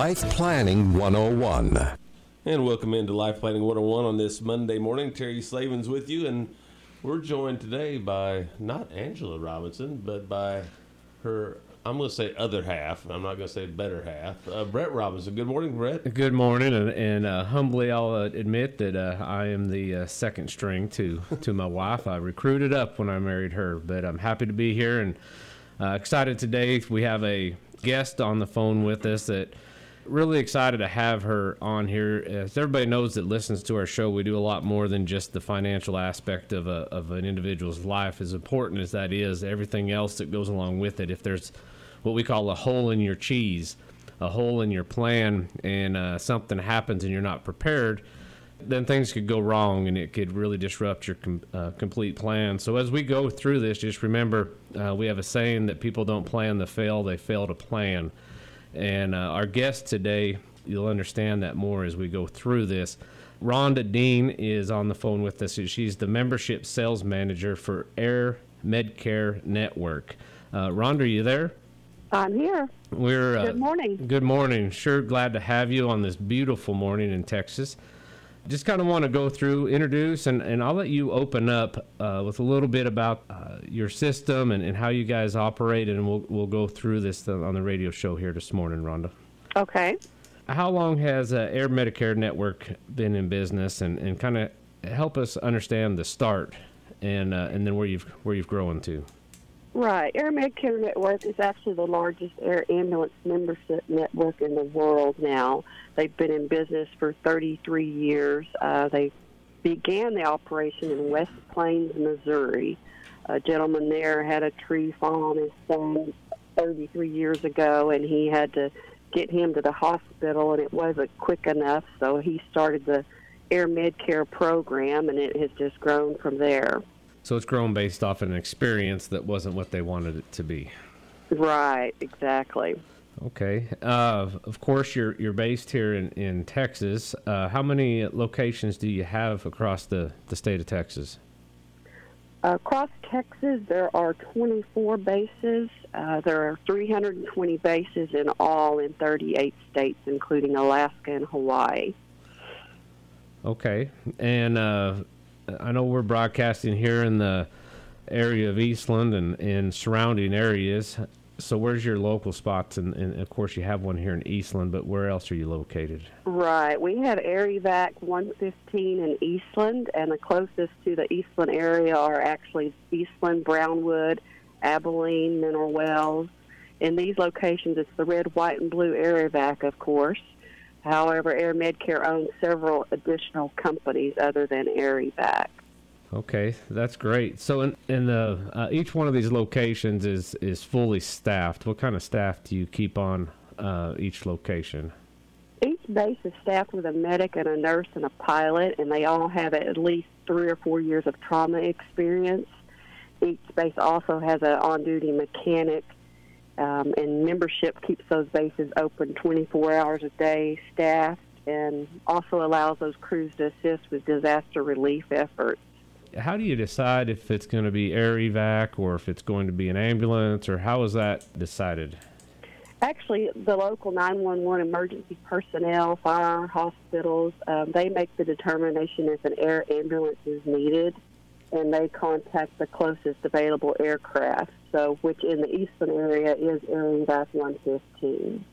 Life Planning 101. And welcome into Life Planning 101 on this Monday morning. Terry Slavens with you, and we're joined today by not Angela Robinson, but by her, I'm going to say other half. I'm not going to say better half. Uh, Brett Robinson. Good morning, Brett. Good morning, and, and uh, humbly I'll uh, admit that uh, I am the uh, second string to, to my wife. I recruited up when I married her, but I'm happy to be here and uh, excited today. We have a guest on the phone with us that really excited to have her on here. As everybody knows that listens to our show, we do a lot more than just the financial aspect of, a, of an individual's life. As important as that is, everything else that goes along with it. If there's what we call a hole in your cheese, a hole in your plan, and uh, something happens and you're not prepared, then things could go wrong and it could really disrupt your com- uh, complete plan. So as we go through this, just remember uh, we have a saying that people don't plan to fail, they fail to plan. And uh, our guest today, you'll understand that more as we go through this. Rhonda Dean is on the phone with us. She's the membership sales manager for Air Medcare Network. Uh, Rhonda, are you there? I'm here. We're uh, Good morning. Good morning. Sure, glad to have you on this beautiful morning in Texas. Just kind of want to go through, introduce, and, and I'll let you open up uh, with a little bit about uh, your system and, and how you guys operate, and we'll, we'll go through this on the radio show here this morning, Rhonda. Okay. How long has uh, AirMedCare Network been in business, and, and kind of help us understand the start and uh, and then where you've where you've grown to? Right. AirMedCare Network is actually the largest air ambulance membership network in the world now. They've been in business for 33 years. Uh, they began the operation in West Plains, Missouri. A gentleman there had a tree fall on his son 33 years ago, and he had to get him to the hospital, and it wasn't quick enough, so he started the AirMedCare program, and it has just grown from there. So it's grown based off an experience that wasn't what they wanted it to be. Right, exactly. Okay. Uh, of course, you're you're based here in in Texas. Uh, how many locations do you have across the the state of Texas? Across Texas, there are 24 bases. Uh, there are 320 bases in all in 38 states, including Alaska and Hawaii. Okay. And uh, I know we're broadcasting here in the area of Eastland and, and surrounding areas. So where's your local spots? And, and, of course, you have one here in Eastland, but where else are you located? Right. We have AirEvac 115 in Eastland, and the closest to the Eastland area are actually Eastland, Brownwood, Abilene, Mineral Wells. In these locations, it's the red, white, and blue AirEvac, of course. However, AirMedCare owns several additional companies other than AirEvac. Okay, that's great. So, in, in the uh, each one of these locations is is fully staffed. What kind of staff do you keep on uh, each location? Each base is staffed with a medic and a nurse and a pilot, and they all have at least three or four years of trauma experience. Each base also has an on-duty mechanic, um, and membership keeps those bases open 24 hours a day, staffed, and also allows those crews to assist with disaster relief efforts how do you decide if it's going to be air evac or if it's going to be an ambulance or how is that decided? Actually, the local 911 emergency personnel, fire, hospitals, um, they make the determination if an air ambulance is needed and they contact the closest available aircraft. So, which in the Eastland area is Air Evac 115.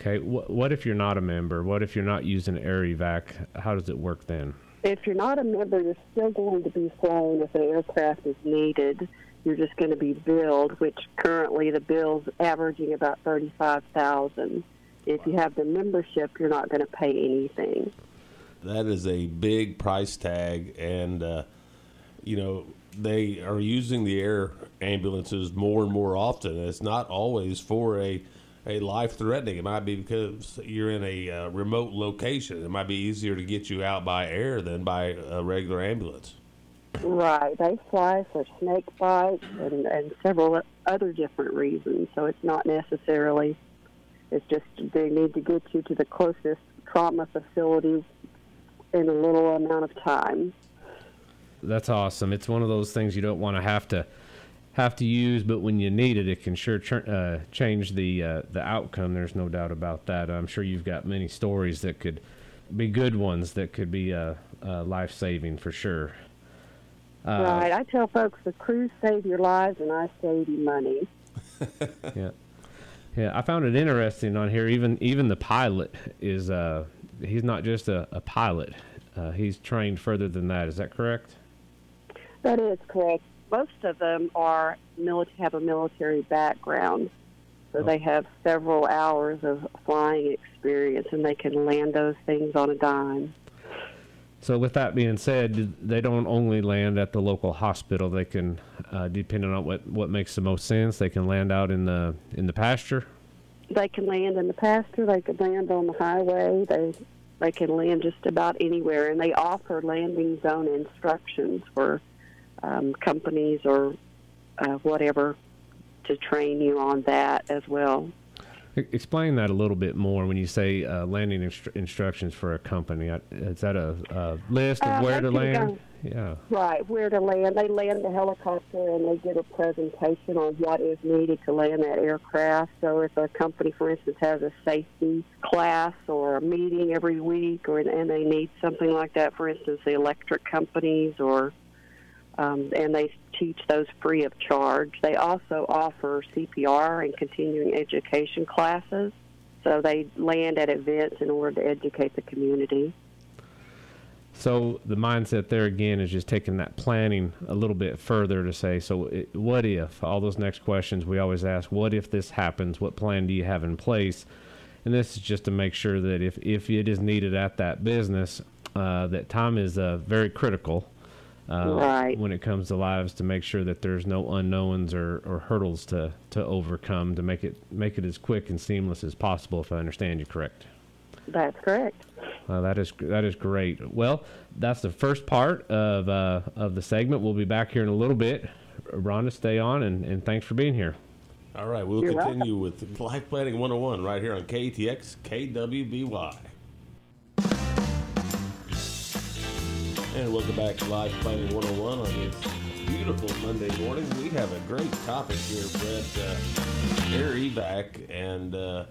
Okay, what if you're not a member? What if you're not using Air Evac? How does it work then? if you're not a member, you're still going to be flown if an aircraft is needed. You're just going to be billed, which currently the bill's averaging about thirty-five thousand. If you have the membership, you're not going to pay anything. That is a big price tag, and uh, you know they are using the air ambulances more and more often. It's not always for a a life threatening. It might be because you're in a uh, remote location. It might be easier to get you out by air than by a regular ambulance. Right. They fly for snake bites and, and several other different reasons. So it's not necessarily, it's just they need to get you to the closest trauma facility in a little amount of time. That's awesome. It's one of those things you don't want to have to have to use, but when you need it, it can sure ch- uh, change the uh, the outcome. There's no doubt about that. I'm sure you've got many stories that could be good ones that could be uh, uh life saving for sure. Uh, right. I tell folks the crews save your lives, and I save you money. yeah, yeah. I found it interesting on here. Even even the pilot is uh, he's not just a, a pilot. he's trained further than that. Is that correct? That is correct most of them are have a military background, so oh. they have several hours of flying experience, and they can land those things on a dime. So, with that being said, they don't only land at the local hospital. They can, uh, depending on what, what makes the most sense, they can land out in the in the pasture. They can land in the pasture. They can land on the highway. They they can land just about anywhere, and they offer landing zone instructions for um, companies or uh, whatever to train you on that as well. Explain that a little bit more when you say uh, landing instru- instructions for a company. Is that a, a list of uh, where to land? yeah. Right, where to land. They land the helicopter and they give a presentation on what is needed to land that aircraft. So if a company, for instance, has a safety class or a meeting every week, or and they need something like that, for instance, the electric companies or um, and they teach those free of charge. They also offer CPR and continuing education classes, so they land at events in order to educate the community. So the mindset there again is just taking that planning a little bit further to say, so it, what if all those next questions we always ask, what if this happens? What plan do you have in place? And this is just to make sure that if, if it is needed at that business, uh, that time is uh, very critical uh, right. when it comes to lives to make sure that there's no unknowns or, or hurdles to, to overcome to make it make it as quick and seamless as possible. If I understand you correct. That's correct. Uh, that is that is great. Well, that's the first part of uh, of the segment. We'll be back here in a little bit. Rhonda, stay on and, and thanks for being here. All right, we'll You're continue welcome. with Life Planning 101 right here on KATX KWBY. And welcome back to Life Planning 101 on this beautiful Monday morning. We have a great topic here, Brett. Uh, air evac, and uh,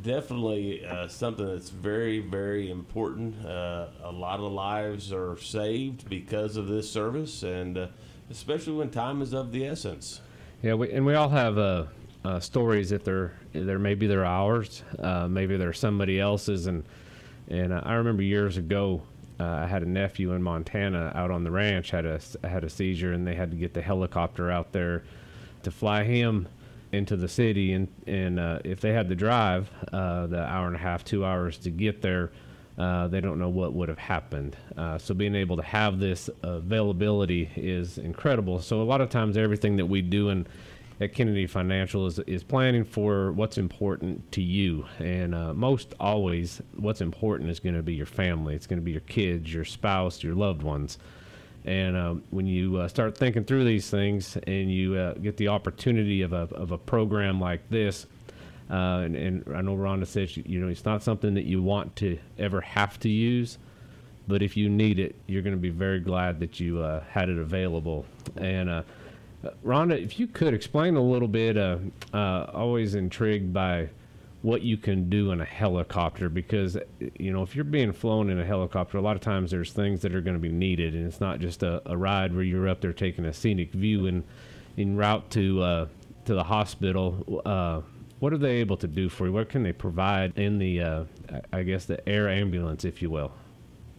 definitely uh, something that's very, very important. Uh, a lot of lives are saved because of this service, and uh, especially when time is of the essence. Yeah, we, and we all have uh, stories that they're, they're maybe they're ours, maybe they're somebody else's, and and I remember years ago uh, I had a nephew in Montana out on the ranch had a had a seizure, and they had to get the helicopter out there to fly him into the city. And and uh, if they had to drive uh, the hour and a half, two hours to get there, uh, they don't know what would have happened. Uh, so being able to have this availability is incredible. So a lot of times, everything that we do in at Kennedy Financial is, is planning for what's important to you. And uh, most always, what's important is going to be your family. It's going to be your kids, your spouse, your loved ones. And um, when you uh, start thinking through these things and you uh, get the opportunity of a, of a program like this, uh, and, and, I know Rhonda says, you know, it's not something that you want to ever have to use, but if you need it, you're going to be very glad that you uh, had it available. And uh, uh, Rhonda, if you could explain a little bit, uh, uh, always intrigued by what you can do in a helicopter because you know if you're being flown in a helicopter a lot of times there's things that are going to be needed and it's not just a, a, ride where you're up there taking a scenic view and en route to uh, to the hospital. Uh, what are they able to do for you? What can they provide in the uh, i guess the air ambulance if you will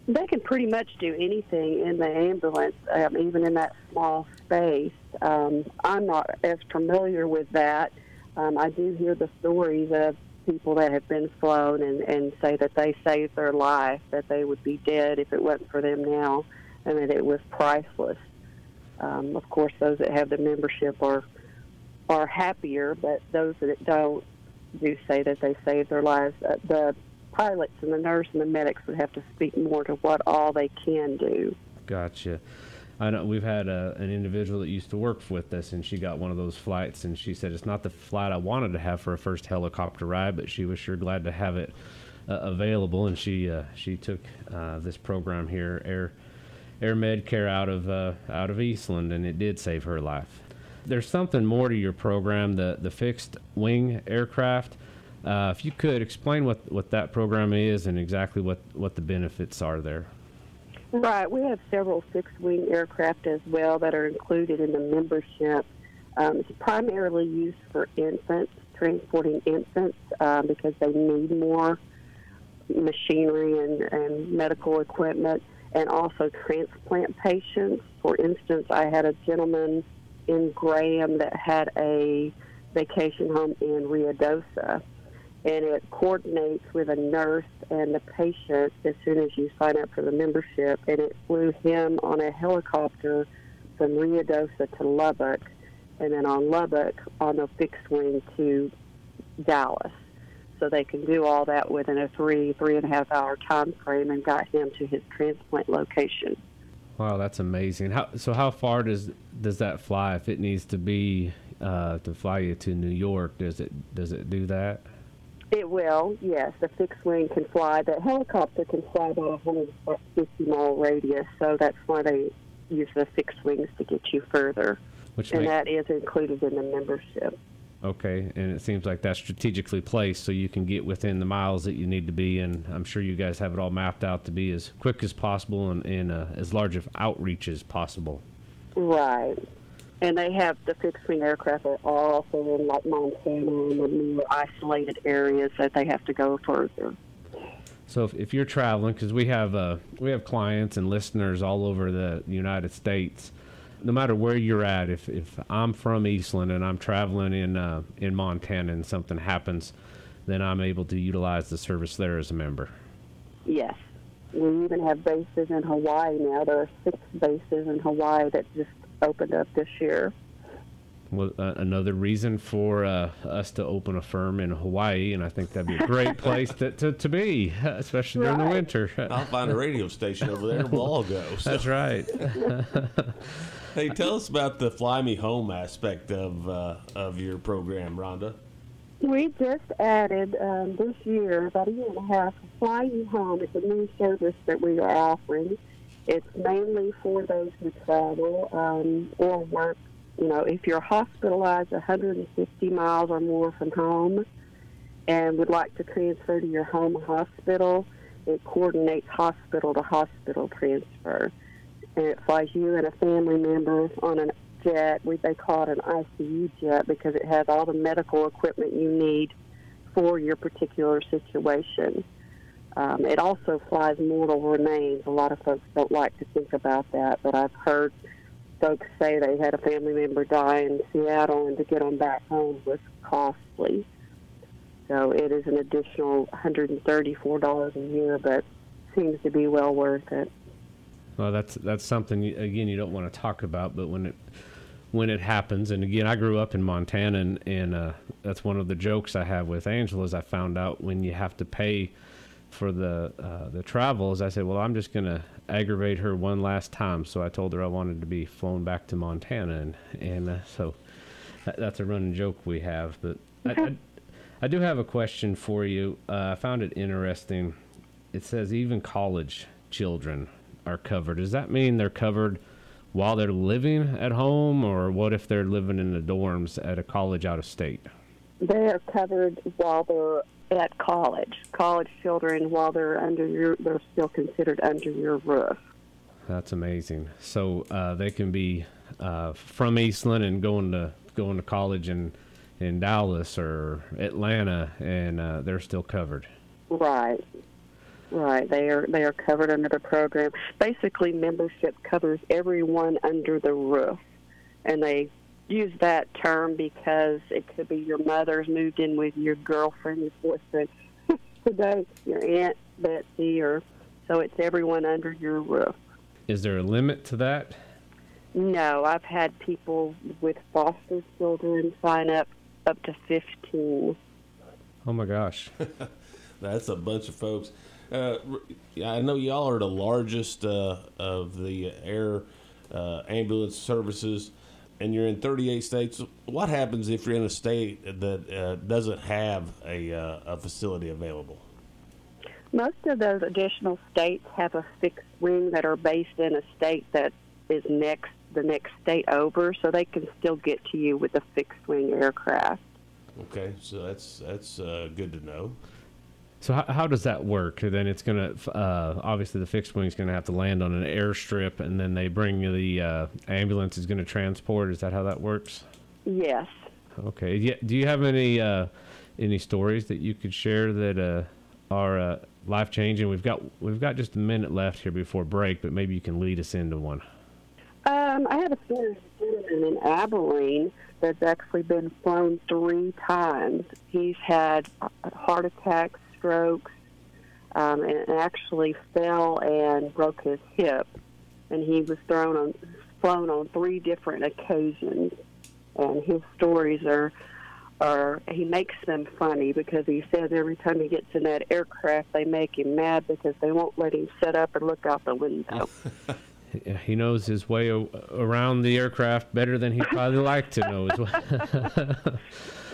they can pretty much do anything in the ambulance, um, even in that small space. Um, I'm not as familiar with that. Um, I do hear the stories of people that have been flown and, and say that they saved their life, that they would be dead if it wasn't for them now, and that it was priceless. Um, of course, those that have the membership are are happier, but those that don't do say that they saved their lives. Uh, the pilots and the nurse and the medics would have to speak more to what all they can do. Gotcha. I know we've had a, an individual that used to work with us, and she got one of those flights, and she said it's not the flight I wanted to have for a first helicopter ride, but she was sure glad to have it uh, available, and she uh, she took uh, this program here, Air AirMedCare, out of uh, out of Eastland, and it did save her life. There's something more to your program, the the fixed wing aircraft. Uh, if you could explain what, what that program is and exactly what, what the benefits are there. Right. We have several fixed wing aircraft as well that are included in the membership. Um, it's primarily used for infants, transporting infants uh, because they need more machinery and, and medical equipment, and also transplant patients. For instance, I had a gentleman in Graham that had a vacation home in Ruidoso and it coordinates with a nurse and the patient as soon as you sign up for the membership. And it flew him on a helicopter from Ruidoso to Lubbock, and then on Lubbock on a fixed wing to Dallas. So they can do all that within a three, three and a half hour time frame and got him to his transplant location. Wow, that's amazing. How, so how far does does that fly? If it needs to be uh, to fly you to New York, does it does it do that? It will, yes. The fixed wing can fly. The helicopter can fly about a 150 mile radius, so that's why they use the fixed wings to get you further. Which and make- that is included in the membership. Okay, and it seems like that's strategically placed so you can get within the miles that you need to be, and I'm sure you guys have it all mapped out to be as quick as possible and, and uh, as large of outreach as possible. Right. And they have the fixed wing aircraft are also in like Montana and the more isolated areas that they have to go further. So if, if you're traveling, because we have uh, we have clients and listeners all over the United States, no matter where you're at, if, if I'm from Eastland and I'm traveling in uh, in Montana and something happens, then I'm able to utilize the service there as a member. Yes. We even have bases in Hawaii now. There are six bases in Hawaii that just opened up this year. Well, uh, another reason for uh, us to open a firm in Hawaii, and I think that'd be a great place to, to, to be, especially during the winter. I'll find a radio station over there and we'll all go. So, That's right. hey, tell us about the fly me home aspect of uh, of your program, Rhonda. We just added um, this year, about a year and a half, Fly-U-Home. It's a new service that we are offering. It's mainly for those who travel um, or work. You know, if you're hospitalized 150 miles or more from home and would like to transfer to your home hospital, it coordinates hospital to hospital transfer. And it flies you and a family member on a jet. We, they call it an ICU jet because it has all the medical equipment you need for your particular situation. Um, it also flies mortal remains. A lot of folks don't like to think about that, but I've heard folks say they had a family member die in Seattle and to get them back home was costly. So it is an additional $134 a year, but seems to be well worth it. Well, that's that's something again you don't want to talk about, but when it when it happens, and again, I grew up in Montana, and, and uh, that's one of the jokes I have with Angela. Is I found out when you have to pay for the uh, the travels, I said, well, I'm just gonna aggravate her one last time. So I told her I wanted to be flown back to Montana, and and uh, so that, that's a running joke we have. But I, I, I do have a question for you. Uh, I found it interesting. It says even college children are covered. Does that mean they're covered while they're living at home, or what if they're living in the dorms at a college out of state? They are covered while they're at college. College children, while they're under your, they're still considered under your roof. That's amazing. So uh, they can be uh, from Eastland and going to going to college in in Dallas or Atlanta, and uh, they're still covered. Right. Right. They are they are covered under the program. Basically, membership covers everyone under the roof, and they use that term because it could be your mother's moved in with your girlfriend, your boyfriend today, your aunt Betsy, or so it's everyone under your roof. Is there a limit to that? No, I've had people with foster children sign up up to 15. Oh my gosh. That's a bunch of folks. Uh, I know y'all are the largest uh, of the air uh, ambulance services, and you're in 38 states. What happens if you're in a state that uh, doesn't have a, uh, a facility available? Most of those additional states have a fixed wing that are based in a state that is next the next state over, so they can still get to you with a fixed wing aircraft. Okay, so that's that's uh, good to know. So how, how does that work? Then it's going to uh, obviously the fixed wing is going to have to land on an airstrip, and then they bring the uh, ambulance is going to transport. Is that how that works? Yes. Okay. Yeah. Do you have any uh, any stories that you could share that uh, are uh, life changing? We've got we've got just a minute left here before break, but maybe you can lead us into one. Um, I have a story of a gentleman in Abilene that's actually been flown three times. He's had heart attacks, strokes, um, and actually fell and broke his hip. And he was thrown on, flown on three different occasions. And his stories are, are he makes them funny because he says every time he gets in that aircraft, they make him mad because they won't let him sit up and look out the window. he knows his way around the aircraft better than he'd probably like to know as well.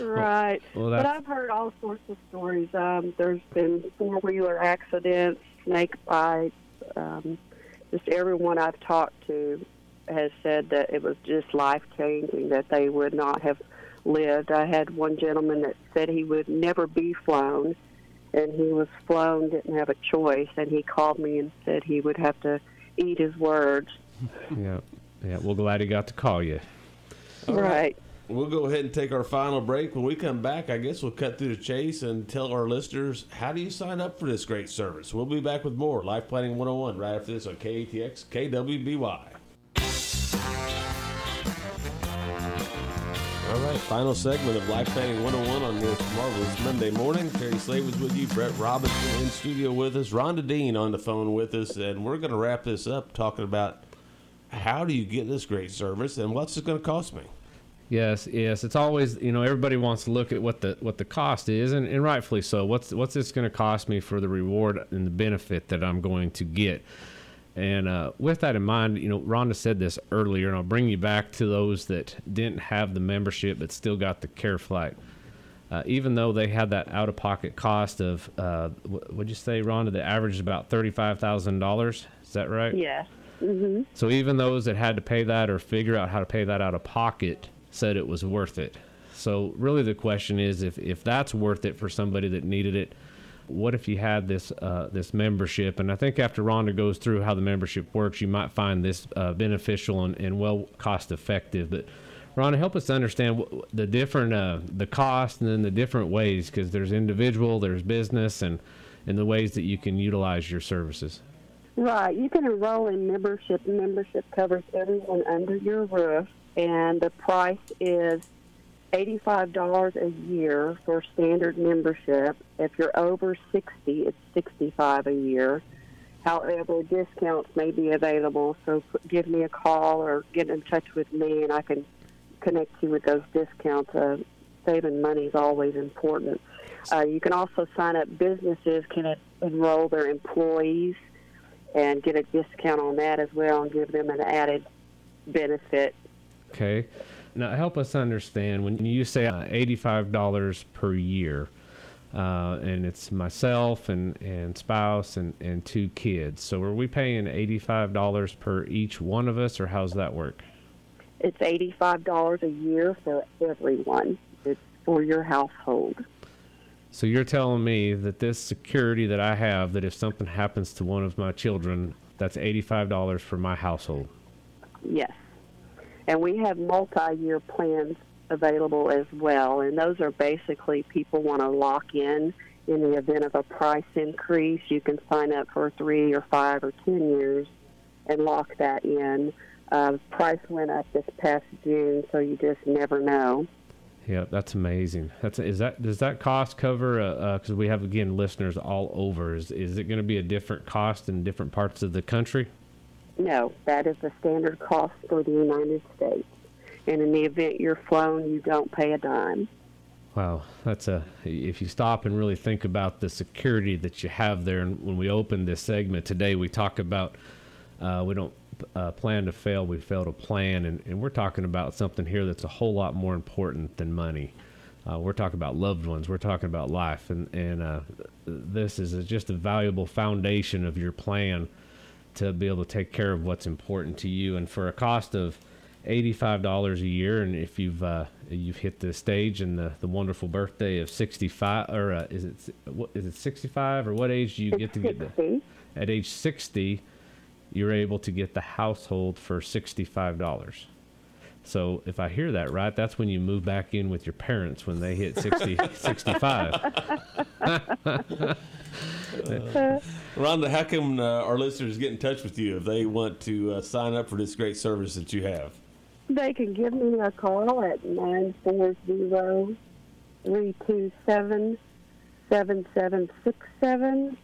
right. Well, but I've heard all sorts of stories. Um, there's been four-wheeler accidents, snake bites. Um, just everyone I've talked to has said that it was just life-changing, that they would not have lived. I had one gentleman that said he would never be flown, and he was flown, didn't have a choice, and he called me and said he would have to – eat his words. Yeah, yeah. Well, glad he got to call you. All right. right. We'll go ahead and take our final break. When we come back, I guess we'll cut through the chase and tell our listeners how do you sign up for this great service. We'll be back with more Life Planning 101 right after this on KATX KWBY. All right, final segment of Life Planning 101 on this marvelous Monday morning. Terry Slavens with you, Brett Robinson in studio with us, Rhonda Dean on the phone with us, and we're going to wrap this up talking about how do you get this great service and what's it going to cost me. Yes, yes. It's always you know everybody wants to look at what the what the cost is, and, and rightfully so. What's what's this going to cost me for the reward and the benefit that I'm going to get? And uh, with that in mind, you know, Rhonda said this earlier, and I'll bring you back to those that didn't have the membership but still got the care flight. Uh, even though they had that out of pocket cost of, uh, would you say, Rhonda, the average is about $35,000? Is that right? Yeah. Mm-hmm. So even those that had to pay that or figure out how to pay that out of pocket said it was worth it. So really the question is if, if that's worth it for somebody that needed it, what if you had this uh, this membership? And I think after Rhonda goes through how the membership works, you might find this uh, beneficial and, and, well cost effective. But Rhonda, help us understand the different uh, the cost and then the different ways because there's individual, there's business, and and the ways that you can utilize your services. Right, you can enroll in membership. Membership covers everyone under your roof, and the price is $85 a year for standard membership. If you're over 60, it's 65 a year. However, discounts may be available, so give me a call or get in touch with me and I can connect you with those discounts. Uh, saving money is always important. Uh, you can also sign up. Businesses can enroll their employees and get a discount on that as well and give them an added benefit. Okay. Now, help us understand when you say uh, $85 per year, uh, and it's myself and, and spouse and, and two kids. So, are we paying $85 per each one of us, or how's that work? It's $85 a year for everyone, it's for your household. So, you're telling me that this security that I have, that if something happens to one of my children, that's $85 for my household? Yes. And we have multi year plans available as well. And those are basically people want to lock in in the event of a price increase. You can sign up for three or five or ten years and lock that in. Uh, price went up this past June, so you just never know. Yeah, that's amazing. That's is that does that cost cover? Because uh, uh, we have again listeners all over. Is is it going to be a different cost in different parts of the country? No, that is the standard cost for the United States. And in the event you're flown, you don't pay a dime. Wow, that's a. If you stop and really think about the security that you have there, and when we opened this segment today, we talk about uh, we don't uh, plan to fail, we fail to plan, and, and we're talking about something here that's a whole lot more important than money. Uh, we're talking about loved ones. We're talking about life, and and uh, this is a, just a valuable foundation of your plan to be able to take care of what's important to you. And for a cost of eighty-five dollars a year, and if you've uh, you've hit the stage and the, the wonderful birthday of sixty-five, or uh, is it what is it sixty-five, or what age do you get to get the, at age sixty? You're able to get the household for sixty-five dollars. So if I hear that right, that's when you move back in with your parents when they hit 60, 65. Uh, Rhonda, how can uh, our listeners get in touch with you if they want to uh, sign up for this great service that you have? They can give me a call at 940 327 7767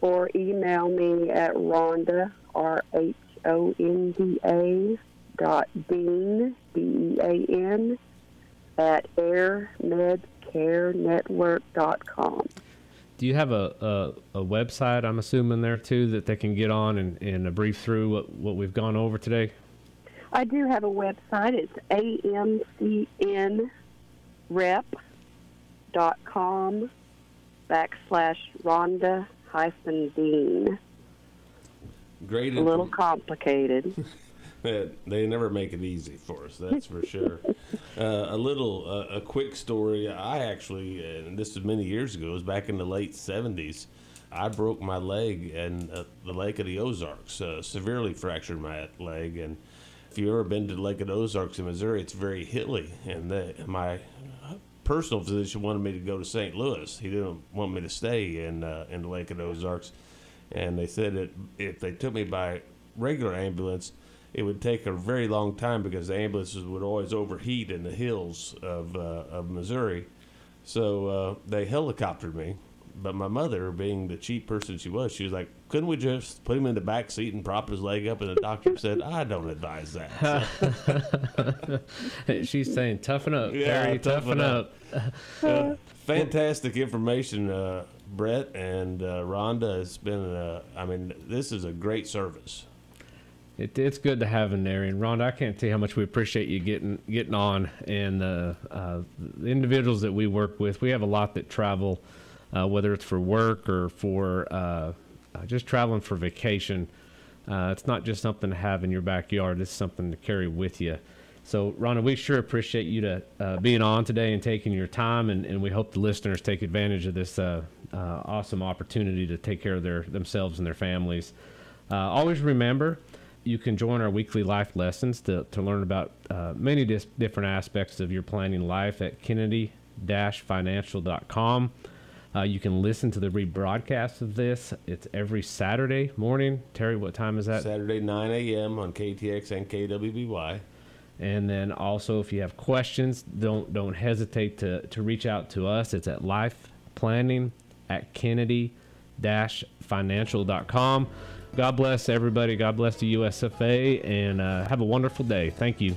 or email me at Rhonda, R H O N D A dot Dean, D E A N, at airmedcarenetwork.com. Do you have a, a, a, website, I'm assuming, there too, that they can get on and, and brief through what, what we've gone over today? I do have a website. It's amcnrep.com backslash Rhonda hyphen Dean. Great. A little complicated. they never make it easy for us. That's for sure. uh, a little, uh, a quick story. I actually, and this was many years ago. It was back in the late seventies. I broke my leg in uh, the Lake of the Ozarks. Uh, severely fractured my leg, and if you've ever been to the Lake of the Ozarks in Missouri, it's very hilly. And the, my personal physician wanted me to go to St. Louis. He didn't want me to stay in uh, in the Lake of the Ozarks, and they said that if they took me by regular ambulance it would take a very long time because the ambulances would always overheat in the hills of, uh, of Missouri. So uh, they helicoptered me. But my mother, being the cheap person she was, she was like, couldn't we just put him in the back seat and prop his leg up? And the doctor said, I don't advise that. So. She's saying, toughen up, yeah, Terry, toughen, toughen up. up. uh, fantastic information, uh, Brett and uh, Rhonda. It's been, uh, I mean, this is a great service it, it's good to have in there. And Rhonda, I can't tell you how much we appreciate you getting getting on. And uh, uh, the individuals that we work with, we have a lot that travel, uh, whether it's for work or for uh, uh, just traveling for vacation. Uh, it's not just something to have in your backyard. It's something to carry with you. So, Rhonda, we sure appreciate you to being on today and taking your time, and, and we hope the listeners take advantage of this awesome opportunity to take care of their themselves and their families. always remember you can join our weekly life lessons to, to learn about uh, many dis- different aspects of your planning life at kennedy-financial.com. Uh, you can listen to the rebroadcast of this. It's every Saturday morning. Terry, what time is that? Saturday, 9 a.m. on KATX and KWBY. And then also, if you have questions, don't don't hesitate to, to reach out to us. It's at life planning at kennedy-financial.com. God bless everybody. God bless the USFA, and uh, have a wonderful day. Thank you.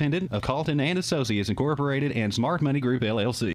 independent of Calton and Associates Incorporated and Smart Money Group LLC.